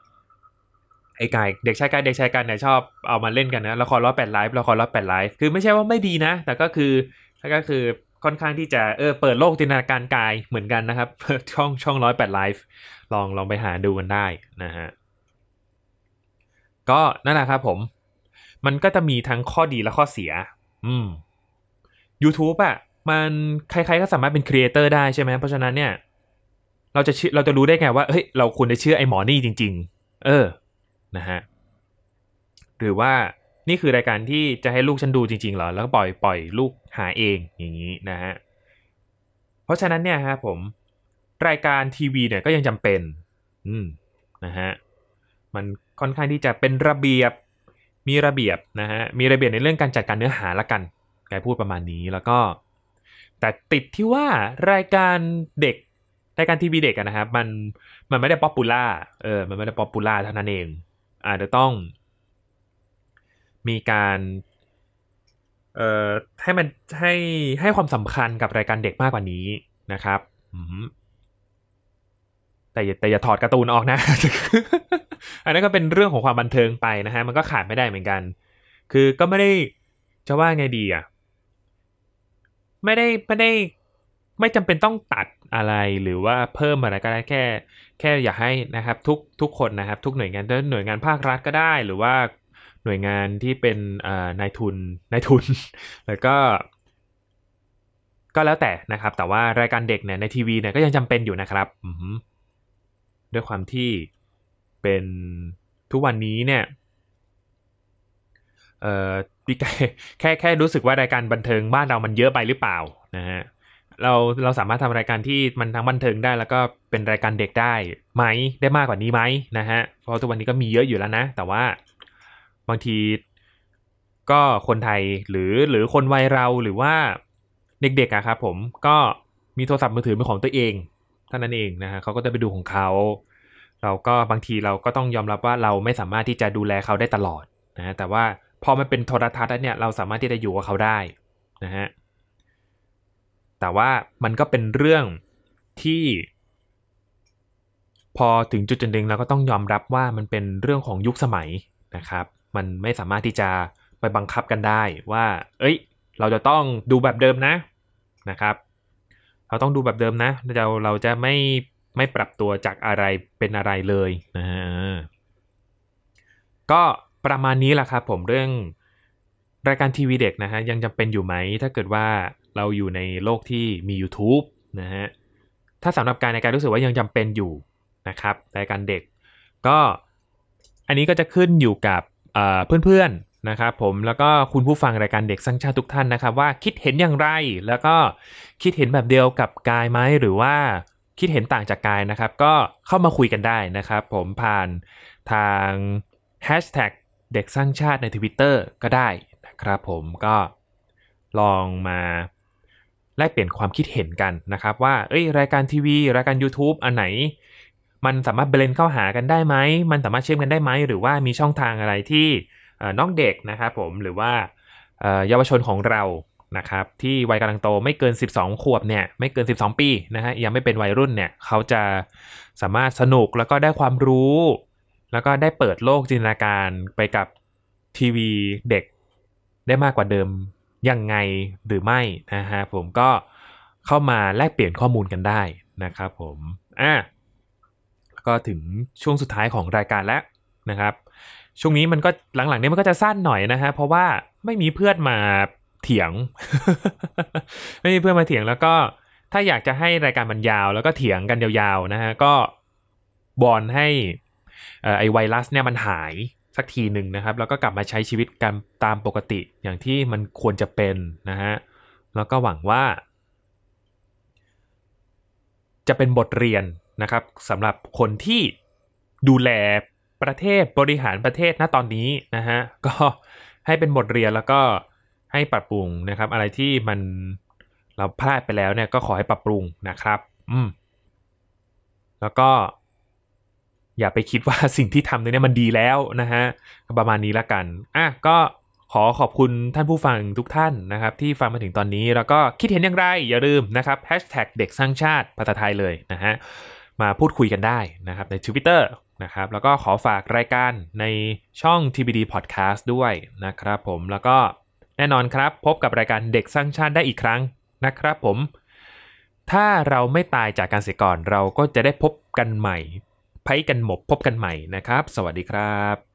S1: ไอ้กายเด็กชายกายเด็กชายกันเนี่ยชอบเอามาเล่นกันนะละครร้อยแปด life ละครร้อยแปด life คือไม่ใช่ว่าไม่ดีนะ แต่ก็คือก็คือค่อนข้างที่จะเออเปิดโลกจินตนาการกายเหมือนกันนะครับ ช่องช่องร้อยแปดไลฟ์ลองลองไปหาดูกันได้นะฮะก็นั่นแหละครับผม มันก็จะมีทั้งข้อดีและข้อเสีย อืม YouTube อะ่ะ มันใครๆก็สามารถเป็นครีเอเตอร์ได้ใช่ไหมเพราะฉะนั้นเนี่ย เราจะเราจะรู้ได้ไงว่าเฮ้ยเราควรจะเชื่อไอ้หมอนี่จริง ๆ เออนะฮะหรือว่านี่คือรายการที่จะให้ลูกฉันดูจริงๆเหรอแล้วก็ปล่อยปล่อยลูกหาเองอย่างนี้นะฮะเพราะฉะนั้นเนี่ยฮะผมรายการทีวีเนี่ยก็ยังจำเป็น อืมนะฮะมันค่อนข้างที่จะเป็นระเบียบมีระเบียบนะฮะมีระเบียบในเรื่องการจัดการเนื้อหาละกันกายพูดประมาณนี้แล้วก็ แต่ติดที่ว่ารายการเด็ก รายการทีวีเด็กนะครับมันมันไม่ได้ popular เออมันไม่ได้ popular เท่านั้นเอง อาจจะต้อง มีการเอ่อให้มันให้ให้ความสำคัญกับรายการเด็กมากกว่านี้นะครับแต่แต่อย่าถอดการ์ตูนออกนะ อันนั้นก็เป็นเรื่องของความบันเทิงไปนะฮะ มันก็ขาดไม่ได้เหมือนกัน คือก็ไม่ได้จะว่าไงดีอะ ไม่ได้ไม่ได้ ไม่จำเป็นต้องตัดอะไรหรือว่าเพิ่มอะไรก็ได้แค่ แค่อยากให้นะครับทุกทุกคนนะครับ ทุกหน่วยงานหน่วยงานภาครัฐก็ได้ หรือว่าหน่วยงานที่เป็นนายทุนนายทุน แล้วก็ ก็แล้วแต่นะครับ แต่ว่ารายการเด็กเนี่ยในทีวีเนี่ยก็ยังจำเป็นอยู่นะครับด้วยความที่เป็นทุกวันนี้เนี่ยเอ่อแค่แค่รู้สึกว่ารายการบันเทิงบ้านเรามันเยอะไปหรือเปล่านะฮะ เราเราสามารถทำรายการที่มันทั้งบันเทิงได้ แล้วก็เป็นรายการเด็กได้ไหมได้มากกว่านี้ไหมนะฮะเพราะทุกวันนี้ก็มีเยอะอยู่แล้วนะ แต่ว่าบางทีก็คนไทยหรือหรือคนวัยเราหรือว่าเด็กๆอะครับผมก็มีโทรศัพท์มือถือเป็นของตัวเองเท่านั้นเองนะฮะเขาก็จะไปดูของเขา เราก็บางทีเราก็ต้องยอมรับว่าเราไม่สามารถที่จะดูแลเขาได้ตลอดนะฮะแต่ว่าพอมันเป็นโทรทัศน์เนี่ยเราสามารถที่จะอยู่กับเขาได้นะฮะ แต่ว่ามันก็เป็นเรื่องที่พอถึงจุดจุดหนึ่งเราก็ต้องยอมรับว่ามันเป็นเรื่องของยุคสมัยนะครับ มันไม่สามารถที่จะไปบังคับกันได้ว่า เอ้ย เราจะต้องดูแบบเดิมนะนะครับ เราต้องดูแบบเดิมนะ เราเราจะไม่ไม่ปรับตัวจากอะไรเป็นอะไรเลยนะฮะก็ประมาณนี้แหละครับผมเรื่องรายการทีวีเด็กนะฮะยังจำเป็นอยู่ไหมถ้าเกิดว่า เราอยู่ในโลกที่มี YouTube นะฮะ ถ้าสำหรับการในการรู้สึกว่ายังจำเป็นอยู่นะครับรายการเด็ก ก็อันนี้ก็จะขึ้นอยู่กับเพื่อนๆนะครับผมแล้วก็คุณผู้ฟังรายการเด็กสร้างชาติทุกท่านนะครับ ว่าคิดเห็นอย่างไรแล้วก็คิดเห็นแบบเดียวกับกายไหมหรือว่าคิดเห็นต่างจากกายนะครับ ก็เข้ามาคุยกันได้นะครับ ผมผ่านทาง hashtag เด็กสร้างชาติใน Twitter ก็ได้นะครับผมก็ลองมา แลกเปลี่ยนความคิดเห็นกันนะครับ ว่าเอ้ยรายการทีวี รายการ YouTube อันไหน มันสามารถเบลนเข้าหากันได้ไหม มันสามารถเชื่อมกันได้ไหม หรือว่ามีช่องทางอะไรที่น้องเด็กนะครับผมหรือว่าเยาวชนของเรานะครับที่วัยกำลังโตไม่เกิน 12 ขวบเนี่ยไม่เกิน 12 ปีนะฮะยังไม่เป็นวัยรุ่นเนี่ยเขาจะสามารถสนุกแล้วก็ได้ความรู้ แล้วก็ได้เปิดโลกจินตนาการไปกับทีวีเด็กได้มากกว่าเดิม ยังไงหรือไม่นะฮะผมก็เข้ามาแลกเปลี่ยนข้อมูลกันได้นะครับผมอะก็ถึงช่วงสุดท้ายของรายการแล้วนะครับ ช่วงนี้มันก็หลังๆนี้มันก็จะสั้นหน่อยนะฮะเพราะว่าไม่มีเพื่อนมาเถียง ไม่มีเพื่อนมาเถียงแล้วก็ถ้าอยากจะให้รายการมันยาว แล้วก็เถียงกันยาวๆนะฮะก็บอลให้ไอไวรัสเนี่ยมันหาย สักทีหนึ่งนะครับ แล้วก็กลับมาใช้ชีวิตกันตามปกติอย่างที่มันควรจะเป็นนะฮะแล้วก็หวังว่า จะเป็นบทเรียนนะครับสำหรับคนที่ดูแลประเทศบริหารประเทศณตอนนี้นะฮะก็ให้เป็นบทเรียนแล้วก็ให้ปรับปรุงนะครับ อะไรที่มันเราพลาดไปแล้วเนี่ยก็ขอให้ปรับปรุงนะครับ อืมแล้วก็ อย่าไปคิดว่าสิ่งที่ทำเนี่ยมันดีแล้วนะฮะประมาณนี้ละกันอะก็ขอขอบคุณท่านผู้ฟังทุกท่านนะครับ ที่ฟังมาถึงตอนนี้ แล้วก็คิดเห็นอย่างไร อย่าลืมนะครับแฮชแท็กเด็กสร้างชาติภาษาไทยเลยนะฮะมาพูดคุยกันได้นะครับใน Twitter นะครับแล้วก็ขอฝากรายการในช่อง TBD Podcast ด้วยนะครับผมแล้วก็แน่นอนครับพบกับรายการเด็กสร้างชาติได้อีกครั้งนะครับผม ถ้าเราไม่ตายจากการเสียก่อนเราก็จะได้พบกันใหม่ ไพ่กันหมบพบกันใหม่นะครับ สวัสดีครับ